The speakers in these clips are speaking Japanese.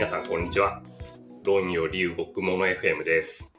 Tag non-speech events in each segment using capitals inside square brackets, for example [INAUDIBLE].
皆さんこんにちは。論より動くもの FM です。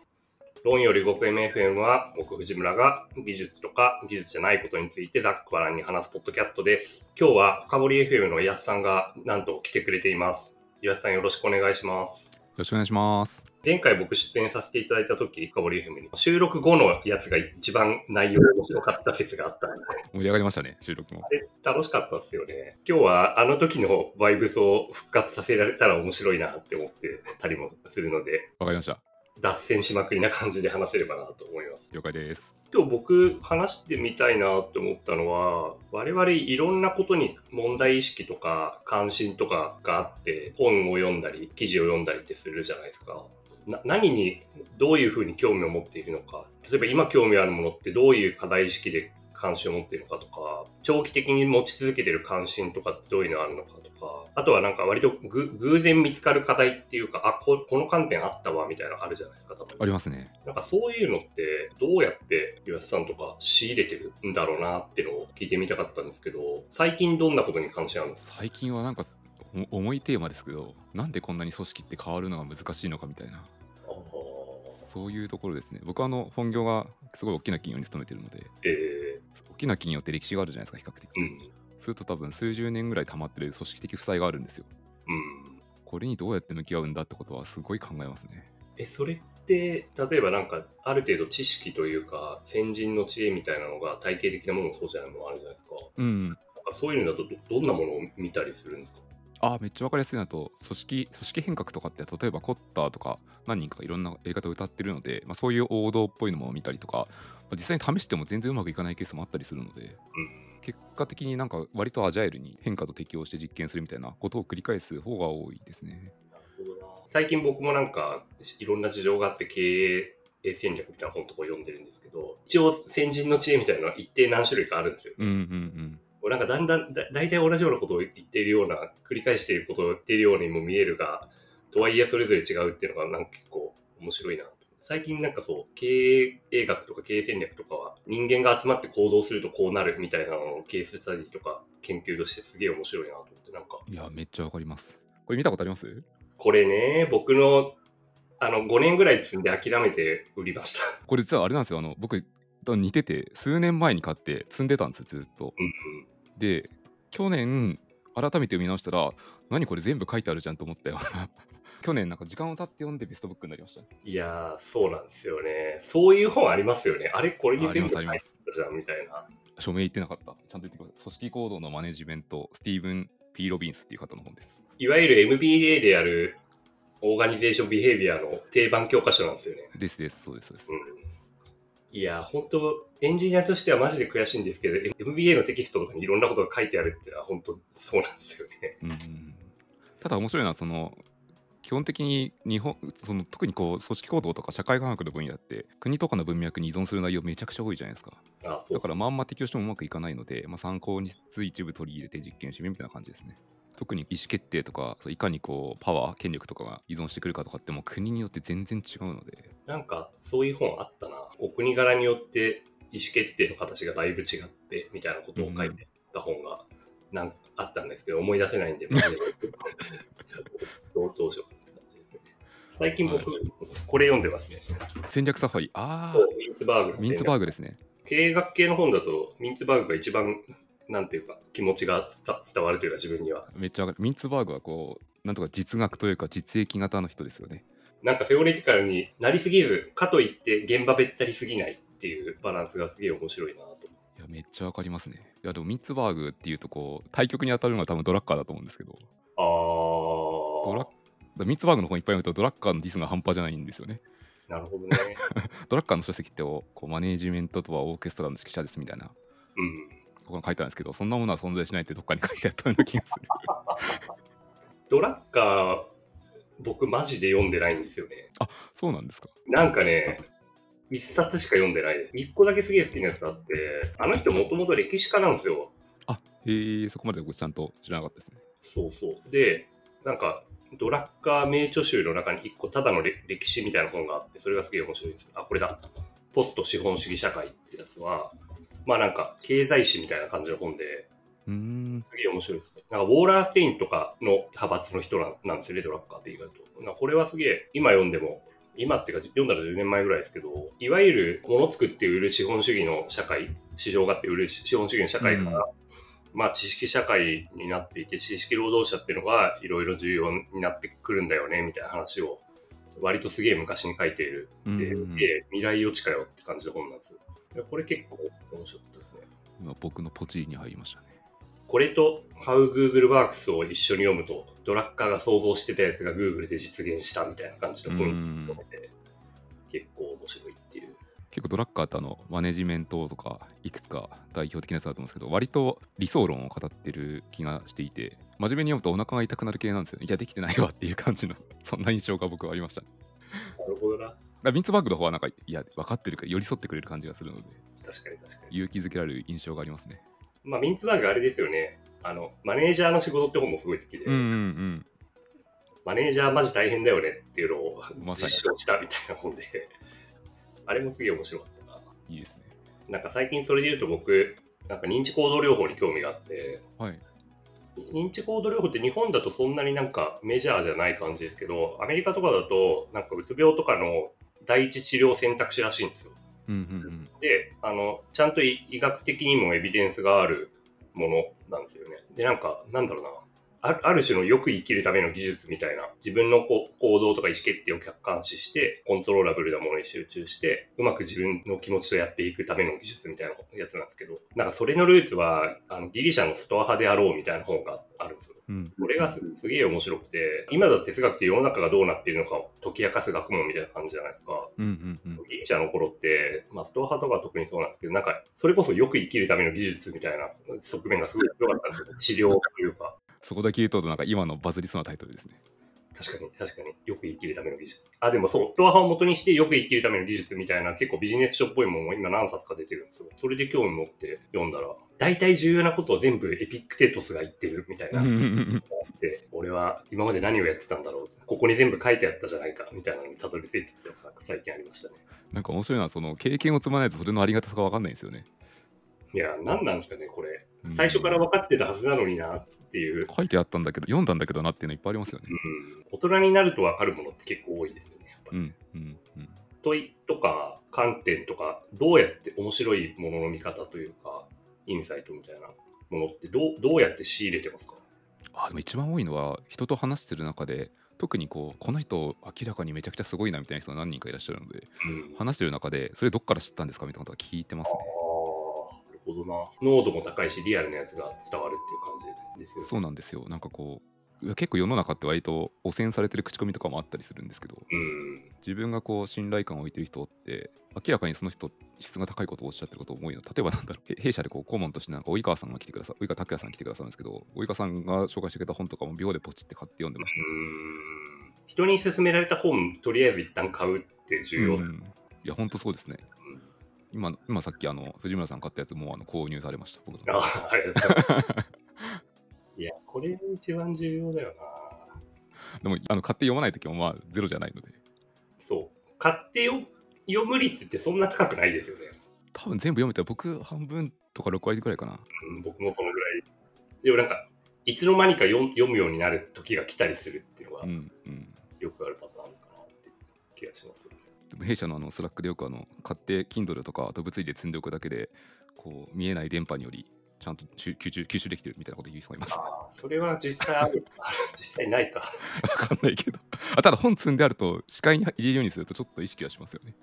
論より動く MFM は僕藤村が技術とか技術じゃないことについてざっくばらんに話すポッドキャストです。今日は深堀 FM の安さんがなんと来てくれています。安さんよろしくお願いします。よろしくお願いします。前回僕出演させていただいた時、深堀 FM に収録後のやつが一番内容面白かった説があったんで盛り上がりましたね、収録も。で楽しかったですよね。今日はあの時のバイブスを復活させられたら面白いなって思ってたりもするので、わかりました。脱線しまくりな感じで話せればなと思います。了解です。今日僕話してみたいなって思ったのは、我々いろんなことに問題意識とか関心とかがあって、本を読んだり、記事を読んだりってするじゃないですか。な何にどういうふうに興味を持っているのか。例えば今興味あるものってどういう課題意識で関心を持っているのかとか。長期的に持ち続けている関心とかってどういうのがあるのかとか。あとはなんか割とぐ偶然見つかる課題っていうかあここの観点あったわみたいなのあるじゃないですか多分。ありますね。なんかそういうのってどうやって岩瀬さんとか仕入れてるんだろうなっていうのを聞いてみたかったんですけど最近どんなことに関心あるんですか？最近はなんかお重いテーマですけど、なんでこんなに組織って変わるのが難しいのかみたいな、そういうところですね。僕はあの本業がすごい大きな企業に勤めてるので、え大きな企業って歴史があるじゃないですか、比較的。ー、うんすると多分数十年ぐらい溜まってる組織的負債があるんですよ。うんこれにどうやって向き合うんだってことはすごい考えますね。えそれって例えばなんかある程度知識というか先人の知恵みたいなのが体系的なものもそうじゃないものあるじゃないですかうん。なんかそういうのだとどどんなものを見たりするんですか？あめっちゃ分かりやすいなと組織組織変革とかって例えばコッターとか何人かがいろんなやり方を歌ってるので、まあ、そういう王道っぽいのも見たりとか、まあ実際に試しても全然うまくいかないケースもあったりするので、結果的になんか割とアジャイルに変化と適応して実験するみたいなことを繰り返す方が多いですね。最近僕もなんかいろんな事情があって経営戦略みたいな本とか読んでるんですけど一応先人の知恵みたいなのは一定何種類かあるんですようんうんうん。なんかだんだんだ大体同じようなことを言っているような繰り返していることを言っているようにも見えるがとはいえそれぞれ違うっていうのがなんか結構面白いなと最近なんかそう経営学とか経営戦略とかは人間が集まって行動するとこうなるみたいなのをケーススタディとか研究としてすげえ面白いなと思ってなんかいや、めっちゃ分かります。これ見たことあります？これね僕のあの5年ぐらい積んで諦めて売りましたこれ実はあれなんですよ。あの僕と似てて数年前に買って積んでたんですよ、ずっと。うんで去年改めて読み直したら何これ全部書いてあるじゃんと思ったよ。[LAUGHS] 去年なんか時間を経って読んでベストブックになりましたいやーそうなんですよね。そういう本ありますよね。あれこれに全部書いてたじゃんみたいな。署名言ってなかった。ちゃんと言ってください。組織行動のマネジメントスティーブン・ P・ ロビンスっていう方の本です。いわゆる MBA でやるオーガニゼーションビヘイビアの定番教科書なんですよね。ですですそうですそうです、うん、いや、本当エンジニアとしてはマジで悔しいんですけど、MBA のテキストとかにいろんなことが書いてあるっていうのは本当そうなんですよね。うんうんただ面白いのはその基本的に日本その特にこう組織行動とか社会科学の分野って国とかの文脈に依存する内容めちゃくちゃ多いじゃないですかだからまんま適用してもうまくいかないので、まあ、参考にしつつ一部取り入れて実験してみるみたいな感じですね。特に意思決定とかいかにこうパワー権力とかが依存してくるかとかってもう国によって全然違うのでなんかそういう本あったな。お国柄によって意思決定の形がだいぶ違ってみたいなことを書いてた本がなんあったんですけど、思い出せないんで、どう [LAUGHS] どうしようかって感じですね。最近僕、これ読んでますね。戦略サファリあミンツバーグあミンツバーグ。グですね経営学系の本だと、ミンツバーグが一番、なんていうか、気持ちが伝伝わるというか、自分には。めっちゃわかるミンツバーグはこうなんとか実学というか実益型の人ですよねなんかセオレティカルになりすぎず、かといって現場べったりすぎないっていうバランスがすげえ面白いなと。いやめっちゃわかりますねいやでもミンツバーグっていうとこう対局に当たるのが多分ドラッカーだと思うんですけどあドラミンツバーグの本いっぱい読むとドラッカーのディスが半端じゃないんですよねー、なるほどね。[LAUGHS] ドラッカーの書籍ってこうマネージメントとはオーケストラの指揮者ですみたいなうん。ところが書いてあるんですけどそんなものは存在しないってどっかに書いてあったような気がするドラッカー、僕マジで読んでないんですよね。そうなんですかなんかね、一冊しか読んでないです。一個だけすげえ好きなやつあって、あの人もともと歴史家なんですよ。あへえそこまで僕ちゃんと知らなかったですねそうそう。で、なんか、ドラッカー名著集の中に一個ただのれ歴史みたいな本があって、それがすげえ面白いです。あ、これだ。ポスト資本主義社会ってやつは、まあなんか経済史みたいな感じの本で、うーん。すげえ面白いですね。なんか、ウォーラーステインとかの派閥の人なんですよね、ドラッカーって意外と。なこれはすげえ、今読んでも、今っていうか読んだら10年前ぐらいですけど、いわゆる物作って売る資本主義の社会、市場があって売る資本主義の社会から、まあ知識社会になっていて、知識労働者っていうのがいろいろ重要になってくるんだよね、みたいな話を、割とすげえ昔に書いている。で、うんうん未来予知かよって感じの本なんですこれ結構面白かったですね。今僕のポチリに入りましたね。これと How Google Works を一緒に読むと、ドラッカーが想像してたやつが Google で実現したみたいな感じのう本んなので、結構面白いっていう。結構ドラッカーってあのマネジメントとかいくつか代表的なやつだと思うんですけど割と理想論を語ってる気がしていて真面目に読むとお腹が痛くなる系なんですよねいやできてないわっていう感じのそんな印象が僕はありましたなるほどな。らミンツバッグの方はなんかいや分かってるから寄り添ってくれる感じがするので確かに確かに。勇気づけられる印象がありますね。まあ、ミンツバーグあれですよね。あの、マネージャーの仕事って本もすごい好きで、うんうんマネージャーマジ大変だよねっていうのをまさに。実証したみたいな本で、あれもすげえ面白かったな。うんいいですね。なんか最近それで言うと僕、なんか認知行動療法に興味があって、はい。認知行動療法って日本だとそんなになんかメジャーじゃない感じですけど、アメリカとかだとなんかうつ病とかの第一治療選択肢らしいんですよ。うんうんで、あの、ちゃんと医医学的にもエビデンスがあるものなんですよね。で、なんか、なんだろうな。あある種のよく生きるための技術みたいな、自分の行動とか意思決定を客観視して、コントローラブルなものに集中して、うまく自分の気持ちとやっていくための技術みたいなやつなんですけど、なんかそれのルーツは、あのギリシャのストア派であろうみたいな本があるんですよ。うんうんこれがすすげえ面白くて、今だって哲学って世の中がどうなっているのかを解き明かす学問みたいな感じじゃないですか。うんうんうんギリシャの頃って、まあ、ストア派とか特にそうなんですけど、なんか、それこそよく生きるための技術みたいな側面がすごい強かったんですよ。治療というか。そこだけ言うとなんか今のバズりそうなタイトルですね確かに、確かに、よく生きるための技術。あ、でもそう、ストア派を元にしてよく生きるための技術みたいな結構ビジネス書っぽいものも今何冊か出てるんですよ。それで興味持って読んだら、大体重要なことを全部エピックテトスが言ってるみたいな。で、俺は今まで何をやってたんだろう。ここに全部書いてあったじゃないか、みたいなのにたどり着いてってのが最近ありましたね。なんか面白いのはその経験を積まないとそれのありがたさが分かんないんですよねいや、何なんですかね、これ。うん。最初から分かってたはずなのになっていう、書いてあったんだけど読んだんだけどなっていうのいっぱいありますよね。うん、大人になると分かるものって結構多いですよね。やっぱり。うんうんうん。問いとか観点とか、どうやって面白いものの見方というか、インサイトみたいなものってどうどうやって仕入れてますか？あでも一番多いのは人と話してる中で特にこうこの人明らかにめちゃくちゃすごいなみたいな人が何人かいらっしゃるのでうん。話してる中でそれどっから知ったんですかみたいなことは聞いてますねほどな。濃度も高いし、リアルなやつが伝わるっていう感じですよね。そうなんですよ。なんかこう結構世の中って割と汚染されてる口コミとかもあったりするんですけどうん。自分がこう信頼感を置いてる人って明らかにその人質が高いことをおっしゃってることを思いの。例えばなんだろうへ弊社でこう顧問としてなんか及川さんが来てくださ及川拓也さんが来てくださるんですけど及川さんが紹介してくれた本とかも秒でポチって買って読んでましうん。人に勧められた本、とりあえず一旦買うって重要た、うん。いや本当そうですね今今さっきあの藤村さん買ったやつもうあの購入されました僕のああ、ありがとうございます。いや、これ一番重要だよな。でもあの買って読まない時もまあゼロじゃないのでそう。買ってよ読む率ってそんな高くないですよね。多分全部読めたら僕半分とか6割ぐらいかなうん、僕もそのぐらい。でもなんか、いつの間にか読読むようになる時が来たりするっていうのがうんうんよくあるパターンかなっていう気がします。でも弊社のあの Slack でよくあの買って Kindle とかあと物理で積んでおくだけでこう見えない電波によりちゃんと吸吸収吸収できてるみたいなこと言う人がいます。わああ、それは実際ある。[LAUGHS] 実際ないか。[LAUGHS] かんないけど。あただ本積んであると視界に入れるようにするとちょっと意識はしますよね。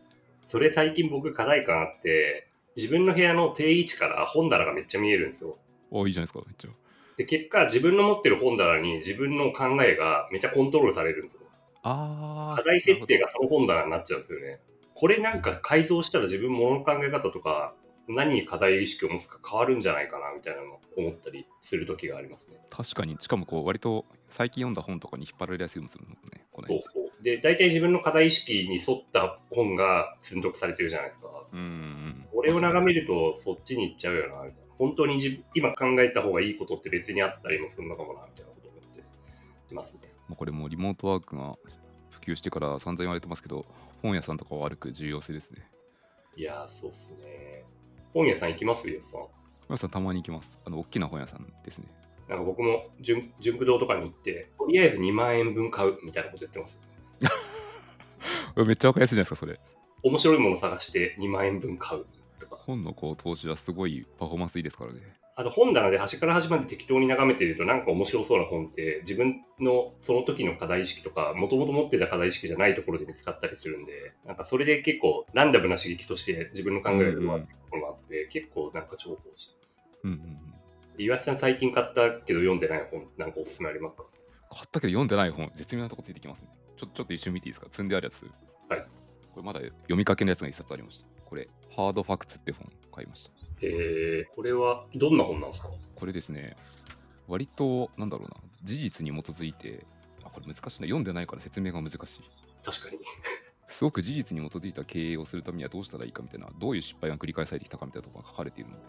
それ最近僕課題感あって、自分の部屋の定位置から本棚がめっちゃ見えるんですよ。おいいじゃないですか、めっちゃ。で、結果自分の持ってる本棚に自分の考えがめっちゃコントロールされるんですよ。あ課題設定がその本棚になっちゃうんですよね。これなんか改造したら自分ものの考え方とか、何に課題意識を持つか変わるんじゃないかなみたいなのを思ったりする時がありますね。確かに、しかもこう割と最近読んだ本とかに引っ張られやすいもするのね。このそうそう。で、大体自分の課題意識に沿った本が積んどくされてるじゃないですか。うんうん。これを眺めるとそっちに行っちゃうよな、みたいな。本当に自今考えた方がいいことって別にあったりもするのかもな、みたいなことを思っていますね。もうこれもうリモートワークが普及してから散々言われてますけど、本屋さんとかを歩く重要性ですね。いやー、そうっすね。本屋さん行きます？よ、さん。村さんたまに行きます。あの、大きな本屋さんですね。なんか僕も純純駆堂とかに行って、とりあえず2万円分買うみたいなこと言ってます。[LAUGHS] めっちゃわかりやすいじゃないですか、それ。面白いもの探して2万円分買うとか。本のこう投資はすごいパフォーマンスいいですからね。あと本棚で端から端まで適当に眺めてるとなんか面白そうな本って自分のその時の課題意識とかもともと持ってた課題意識じゃないところで見つかったりするんでなんかそれで結構ランダムな刺激として自分の考えが広がっていくところもあって、結構なんか重宝してうんうんうん。岩井さん最近買ったけど読んでない本なんかおすすめありますか？買ったけど読んでない本、絶妙なとこついてきますね。ちょちょっと一瞬見ていいですか？積んであるやつ。はい。これまだ読みかけのやつが一冊ありました。これ、ハードファクツって本買いました。えー、これはどんな本なんですか？これですね、割と、なんだろうな、事実に基づいて、あ、これ難しいな、読んでないから説明が難しい。確かにすごく事実に基づいた経営をするためにはどうしたらいいかみたいな、どういう失敗が繰り返されてきたかみたいなところが書かれているので、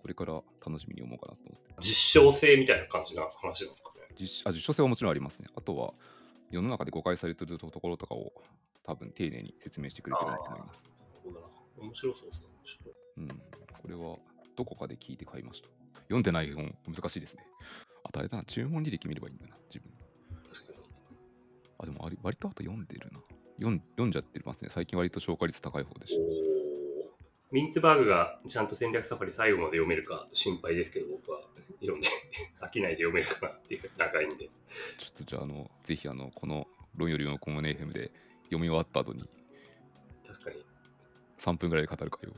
これから楽しみに思おうかなと思って。実証性みたいな感じな話なんですかね？実あ実証性はもちろんありますね。あとは、世の中で誤解されているところとかを多分丁寧に説明してくれてるなと思います。面白そうですねうん。これはどこかで聞いて買いました。読んでない本、難しいですね。あとあれだな、注文履歴見ればいいんだな、自分。確かにあ、でもあれ割とあと読んでるな。読ん読んじゃってますね。最近割と消化率高い方でした。ミンツバーグがちゃんと戦略サファリ最後まで読めるか心配ですけど、僕は読んで飽きないで読めるかなっていう長いんで。ちょっとじゃあ、あの、ぜひあの、この論よりのコモネ FM で読み終わった後に確かに。3分ぐらいで語る会を。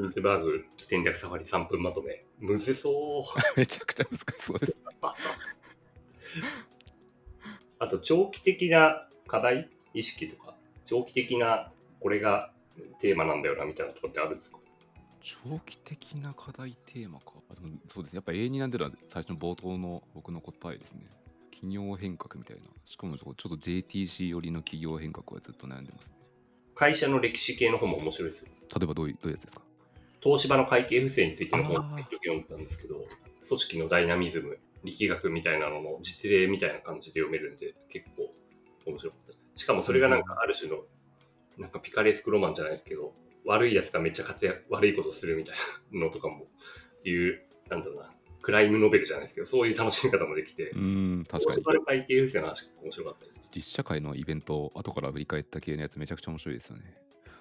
ミンツバーグ戦略サファリ3分まとめ。むずそう。[LAUGHS] めちゃくちゃ難しそうです。あと、長期的な課題意識とか、長期的なこれがテーマなんだよなみたいなところってあるんですか？長期的な課題テーマか。あでもそうですね。やっぱ永遠になんでるのは最初の冒頭の僕の答えですね。企業変革みたいな。しかもちょっと JTC 寄りの企業変革はずっと悩んでますね。会社の歴史系の本も面白いですよ。例えばどういうどういうやつですか？東芝の会計不正についての本を読んでたんですけど、組織のダイナミズム、力学みたいなのの実例みたいな感じで読めるんで、結構面白かったです。しかもそれがなんかある種の、なんかピカレスクロマンじゃないですけど、悪いやつがめっちゃ活躍、悪いことするみたいなのとかもいう、なんだろうな、クライムノベルじゃないですけど、そういう楽しみ方もできてう、ーん、確かに東。芝の会計不正の話面白かったです。実社会のイベントを後から振り返った系のやつめちゃくちゃ面白いですよね。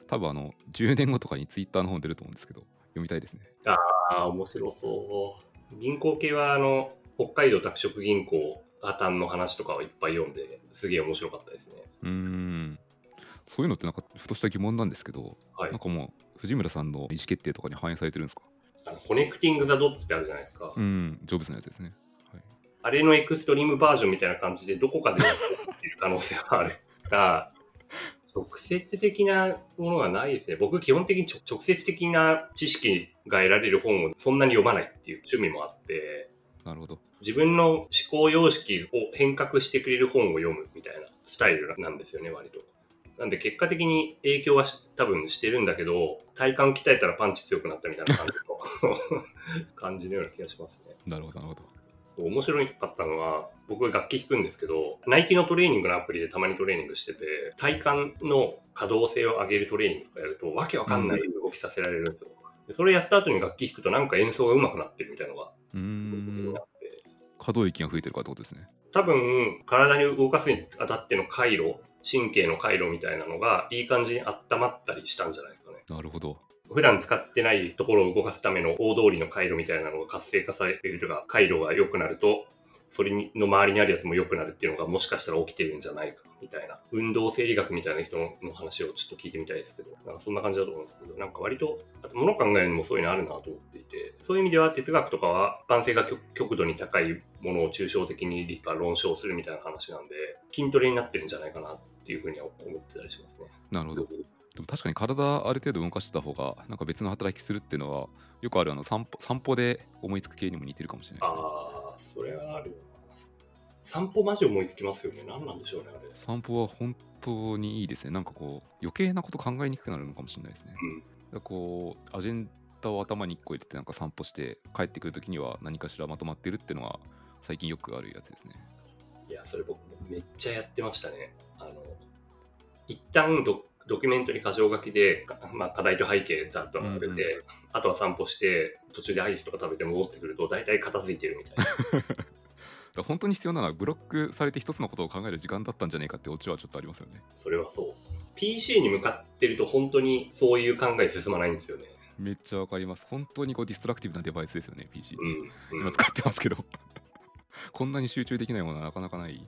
多分あの、10年後とかにツイッターの本出ると思うんですけど、読みたいですね。ああ、面白そう。銀行系は、あの、北海道拓殖銀行破綻の話とかをいっぱい読んで、すげえ面白かったですね。うーん。そういうのってなんかふとした疑問なんですけど、はいなんかもう藤村さんの意思決定とかに反映されてるんですか？あのコネクティング・ザ・ドッツってあるじゃないですか。うん、ジョブズのやつですね。はい、あれのエクストリームバージョンみたいな感じで、どこかでやっている可能性はあるから、[LAUGHS] 直接的なものがないですね。僕、基本的にちょ直接的な知識が得られる本をそんなに読まないっていう趣味もあって、なるほど。自分の思考様式を変革してくれる本を読むみたいなスタイルなんですよね、割と。なんで結果的に影響はし多分してるんだけど、体幹鍛えたらパンチ強くなったみたいな感じの [LAUGHS] 感じのような気がしますね。なるほど、なるほど。面白かったのは、僕楽器弾くんですけど、ナイキのトレーニングのアプリでたまにトレーニングしてて、体幹の可動性を上げるトレーニングとかやると、わけわかんない動きさせられるんですよ。でそれやった後に楽器弾くとなんか演奏が上手くなってるみたいなのがうーん可動域が増えてるからってことですね。多分体に動かすにあたっての回路神経の回路みたいなのがいい感じに温まったりしたんじゃないですかねなるほど。普段使ってないところを動かすための大通りの回路みたいなのが活性化されるとか回路が良くなるとそれにの周りにあるやつも良くなるっていうのがもしかしたら起きてるんじゃないかみたいな運動生理学みたいな人の話をちょっと聞いてみたいですけどなんかそんな感じだと思うんですけどなんか割とあと物考えるにもそういうのあるなと思っていてそういう意味では哲学とかは一般性が極極度に高いものを抽象的に理科論証するみたいな話なんで筋トレになってるんじゃないかなっていうふうには思ってたりしますね。なるほど。でも確かに体ある程度動かした方が、なんか別の働きするっていうのは、よくあるあの散歩散歩で思いつく系にも似てるかもしれないですね。それはあるよな。散歩マジ思いつきますよね。何なんでしょうね、あれ。散歩は本当にいいですね。なんかこう、余計なこと考えにくくなるのかもしれないですね。うんこう、アジェンダを頭に1個入れてなんか散歩して帰ってくるときには何かしらまとまってるっていうのは最近よくあるやつですね。いや、それ僕めっちゃやってましたね。あの、一旦どドキュメントに箇条書きで、まあ、課題と背景ざっとあるで、あとは散歩して、途中でアイスとか食べて戻ってくると、大体片付いてるみたいな。[LAUGHS] 本当に必要なのはブロックされて一つのことを考える時間だったんじゃないかってオチはちょっとありますよね。それはそう。PC に向かってると、本当にそういう考え進まないんですよね。めっちゃわかります。本当にこう distractive なデバイスですよね、PC。うん。うん今使ってますけど。[LAUGHS] こんなに集中できないものはなかなかない。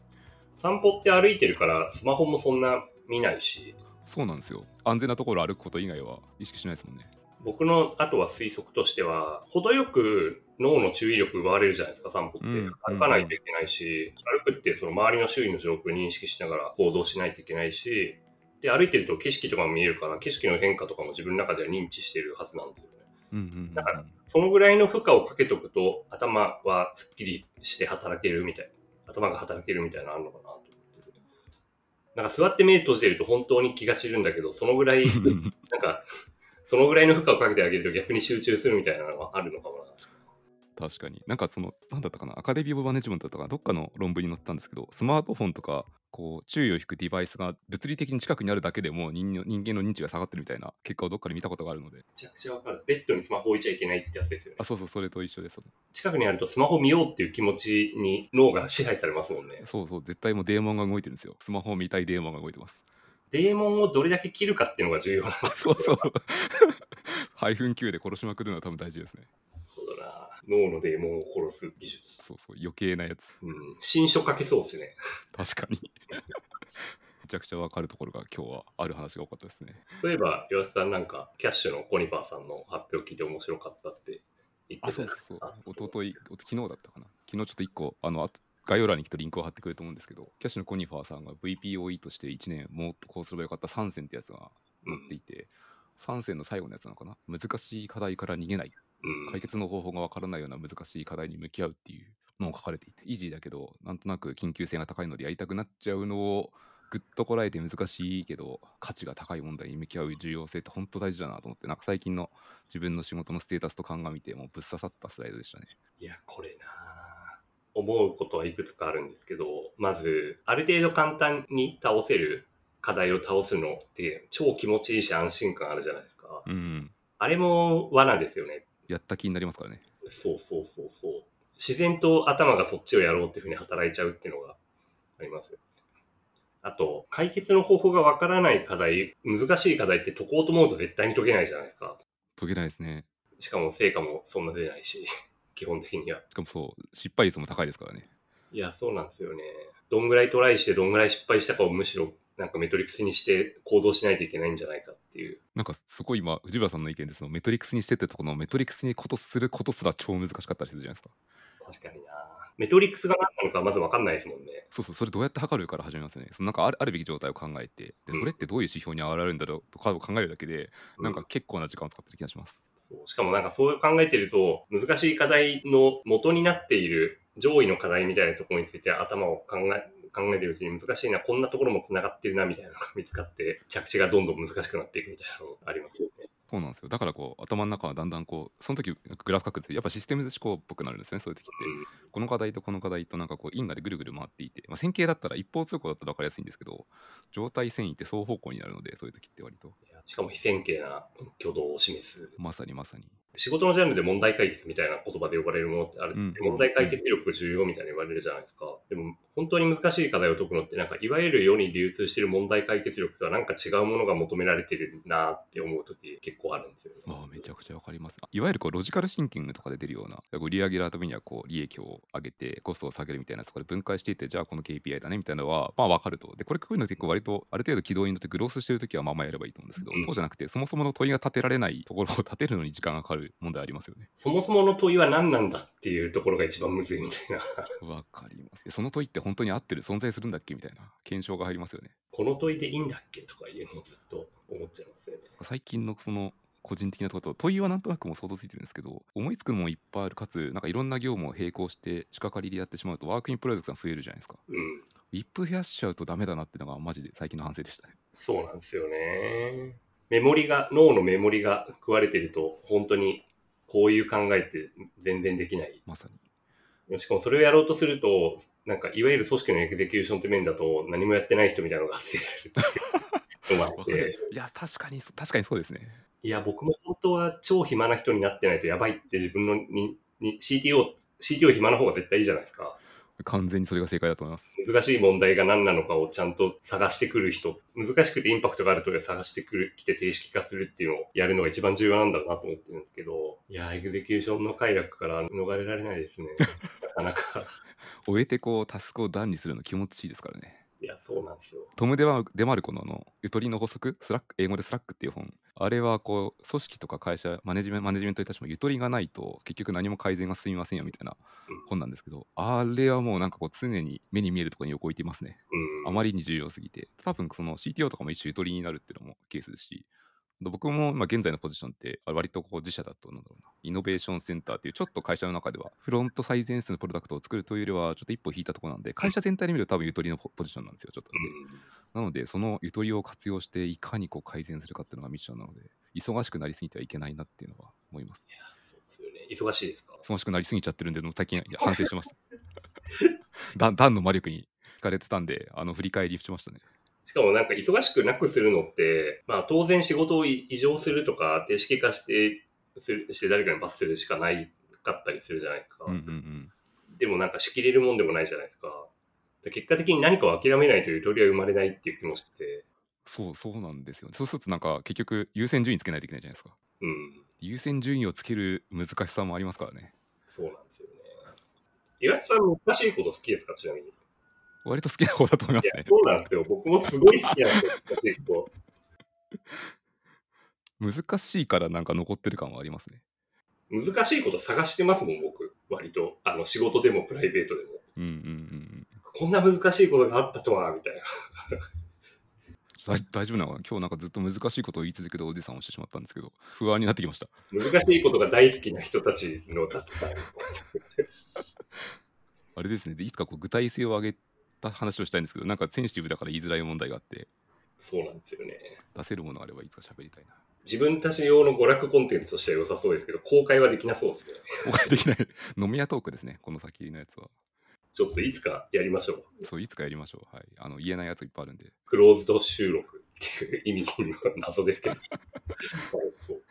散歩って歩いてるから、スマホもそんな見ないし、そうなんですよ。安全なところ歩くこと以外は意識しないですもんね。僕のあとは推測としては、程よく脳の注意力奪われるじゃないですか、散歩って。うん歩かないといけないし、歩くってその周りの周囲の状況を認識しながら行動しないといけないし、で、歩いてると景色とかも見えるから、景色の変化とかも自分の中では認知してるはずなんですよね。うんうんうんうんだからそのぐらいの負荷をかけとくと、頭はすっきりして働けるみたいな、頭が働けるみたいなのあるのかなと。なんか座って目閉じてると本当に気が散るんだけど、そのぐらい [LAUGHS] なんか、そのぐらいの負荷をかけてあげると逆に集中するみたいなのはあるのかもな。確かに。なんかその、なんだったかな、アカデミー・オブ・マネジメントだったかな、どっかの論文に載ったんですけど、スマートフォンとか、こう、注意を引くデバイスが物理的に近くにあるだけでも人の人間の認知が下がってるみたいな結果をどっかで見たことがあるので、めちゃくちゃわかる。ベッドにスマホ置いちゃいけないってやつですよねあ、。そうそう、それと一緒です。近くにあるとスマホ見ようっていう気持ちに脳が支配されますもんね。そうそう、絶対もうデーモンが動いてるんですよ。スマホを見たいデーモンが動いてます。デーモンをどれだけ切るかっていうのが重要なんだ [LAUGHS] そうそう。[LAUGHS] ハイフン Q で殺しまくるのは多分大事ですね。脳のデーモンを殺す技術。そうそう、余計なやつ。うん。新書書けそうですね。確かに。めちゃくちゃわかるところが今日はある話が多かったですね。そういえば、岩瀬さんなんか、キャッシュのコニバーさんの発表を聞いて面白かったって言ってあ、たそうそうそうあ。おととい、お昨日だったかな。昨日ちょっと一個、あの、あと概要欄にきっとリンクを貼ってくれると思うんですけど、キャッシュのコニファーさんが VPOE として1年もっとこうすればよかった3選ってやつが載っていて、3選の最後のやつなのかな難しい課題から逃げない。うん。解決の方法がわからないような難しい課題に向き合うっていうのを書かれていて、イージーだけど、なんとなく緊急性が高いのでやりたくなっちゃうのをぐっとこらえて難しいけど、価値が高い問題に向き合う重要性って本当大事だなと思って、なんか最近の自分の仕事のステータスと鑑みて、もうぶっ刺さったスライドでしたね。いや、これなあ思うことはいくつかあるんですけど、まず、ある程度簡単に倒せる課題を倒すのって超気持ちいいし安心感あるじゃないですか。うん。あれも罠ですよね。やった気になりますからね。そうそうそうそう。自然と頭がそっちをやろうっていうふうに働いちゃうっていうのがありますよね。あと、解決の方法がわからない課題、難しい課題って解こうと思うと絶対に解けないじゃないですか。解けないですね。しかも成果もそんな出ないし、[LAUGHS] 基本的には。しかもそう、失敗率も高いですからね。いや、そうなんですよね。どんぐらいトライしてどんぐらい失敗したかをむしろなんかメトリクスにして行動しないといけないんじゃないかっていう。なんかすごい今、藤原さんの意見ですのメトリクスにしてってとこのメトリクスにことすることすら超難しかったりするじゃないですか。確かにな。メトリクスが何なのかまずわかんないですもんね。そうそう、それどうやって測るから始めますよね。そのなんかあるあるべき状態を考えて、でそれってどういう指標に現れるんだろうとかを考えるだけで、なんか結構な時間を使ってる気がします。そうしかもなんかそう考えてると、難しい課題の元になっている上位の課題みたいなところについて頭を考え、考えてるうちに難しいな、こんなところも繋がってるなみたいなのが [LAUGHS] 見つかって、着地がどんどん難しくなっていくみたいなのありますよね。そうなんですよ。だからこう、頭の中はだんだんこう、その時グラフ書くんですよ。やっぱシステム思考っぽくなるんですよね、そういう時って。この課題とこの課題となんかこう因果でぐるぐる回っていて、まあ、線形だったら一方通行だったら分かりやすいんですけど状態遷移って双方向になるのでそういう時って割としかも非線形な挙動を示す。まさにまさに仕事のジャンルで問題解決みたいな言葉で呼ばれるものってある。うん。問題解決力が重要みたいに言われるじゃないですか。でも、本当に難しい課題を解くのって、なんか、いわゆる世に流通している問題解決力とはなんか違うものが求められてるなって思うとき結構あるんですよね。まあめちゃくちゃ分かります。いわゆるこうロジカルシンキングとかで出るような売上上のためにはこう利益を上げてコストを下げるみたいなそこで分解していってじゃあこの KPI だねみたいなのはまあ分かると。でこれこういうの結構割とある程度軌道に乗ってグロースしてる時はまあまあやればいいと思うんですけど、うん。そうじゃなくてそもそもの問いが立てられないところを立てるのに時間がかかる問題ありますよねそもそもの問いは何なんだっていうところが一番むずいみたいな。わかります。でその問いって本当に合ってる存在するんだっけ？みたいな検証が入りますよね。この問いでいいんだっけとかいうのをずっと思っちゃいますよね。最近のその個人的なところと問いはなんとなくもう想像ついてるんですけど思いつくのもいっぱいあるかつなんかいろんな業務を並行して仕掛かりでやってしまうと work in progress が増えるじゃないですか。うん。 WIP 増やしちゃうとダメだなっていうのがマジで最近の反省でしたね。そうなんですよね。メモリが、脳のメモリが食われてると、本当にこういう考えって全然できない。まさに。しかもそれをやろうとすると、なんかいわゆる組織の execution って面だと何もやってない人みたいなのが発生するっていう。[LAUGHS] のもあって、いや、確かに、確かにそうですね。いや、僕も本当は超暇な人になってないとやばいって自分のに、に CTO、CTO 暇な方が絶対いいじゃないですか。完全にそれが正解だと思います。難しい問題が何なのかをちゃんと探してくる人、難しくてインパクトがあると探してくる、来て定式化するっていうのをやるのが一番重要なんだろうなと思ってるんですけど、いや、エグゼキューションの快楽から逃れられないですね。なかなか。[LAUGHS] 終えてこう、タスクを段にするの気持ちいいですからね。いや、そうなんですよ。トム・デマデマルコのあのゆとりの法則 slack 英語で slack っていう本あれはこう組織とか会社マネジメントマネジメントに対してもゆとりがないと結局何も改善が進みませんよみたいなうん。本なんですけどあれはもうなんかこう常に目に見えるところに置いていますね。うん。あまりに重要すぎて。多分その CTO とかも一種ゆとりになるっていうのもケースですし僕もまあ現在のポジションってあ割とこう自社だとなんだろうなイノベーションセンターっていうちょっと会社の中ではフロント最前線のプロダクトを作るというよりはちょっと一歩引いたところなんで会社全体で見ると多分ゆとりのポポジションなんですよちょっとね、うんなので、そのゆとりを活用して、いかにこう改善するかっていうのがミッションなので、忙しくなりすぎてはいけないなっていうのは思います。いや、そうですよね。忙しいですか？忙しくなりすぎちゃってるんで、最近 [LAUGHS] 反省しました。ダンダンの魔力に惹かれてたんで、あの振り返りしましたね。しかもなんか忙しくなくするのって、まあ当然仕事を異常するとか定式化して、するして誰かに罰するしかないかったりするじゃないですか。うんうんうん。でもなんか仕切れるもんでもないじゃないですか。で結果的に何かを諦めないとゆとりは生まれないっていう気もしてて、そうそうなんですよね。そうするとなんか結局優先順位つけないといけないじゃないですか。うん、優先順位をつける難しさもありますからね。そうなんですよね。岩瀬さん難しいこと好きですか？ちなみに。い割と好きな方だと思いますやね、。そうなんですよ。僕もすごい好きなんですよ、難しいこと。難しいからなんか残ってる感はありますね。難しいこと探してますもん、僕。割と。あの、仕事でもプライベートでも。うんうんうんうん。こんな難しいことがあったとは、みたいな。大大丈夫なのかな？今日なんかずっと難しいことを言い続けたおじさんをしてしまったんですけど、不安になってきました。難しいことが大好きな人たちの雑談。[LAUGHS] あれですね、でいつかこう具体性を上げた話をしたいんですけど、なんかセンシティブだから言いづらい問題があって、そうなんですよね。出せるものがあればいつか？喋りたいな。自分たち用の娯楽コンテンツとしては良さそうですけど、公開はできなそうですね。[LAUGHS] 公開できない飲み屋トークですね、この先のやつは。ちょっといつかやりましょう。そう、いつかやりましょう。はい。あの言えないやついっぱいあるんで。クローズド収録っていう意味の謎ですけど。[LAUGHS] そう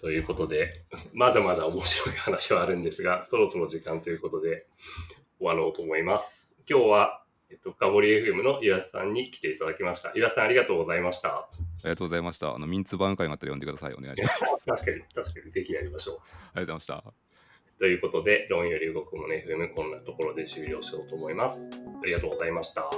ということで、まだまだ面白い話はあるんですが、そろそろ時間ということで終わろうと思います。今日は、えっと、深堀 FM の岩田さんに来ていただきました。岩田さんありがとうございました。ありがとうございました。あの、ミンツ番会があったら呼んでください。お願いします。確かに、確かに、ぜひやりましょう。ありがとうございました。ということで、論より動くもの FM こんなところで終了しようと思います。ありがとうございました。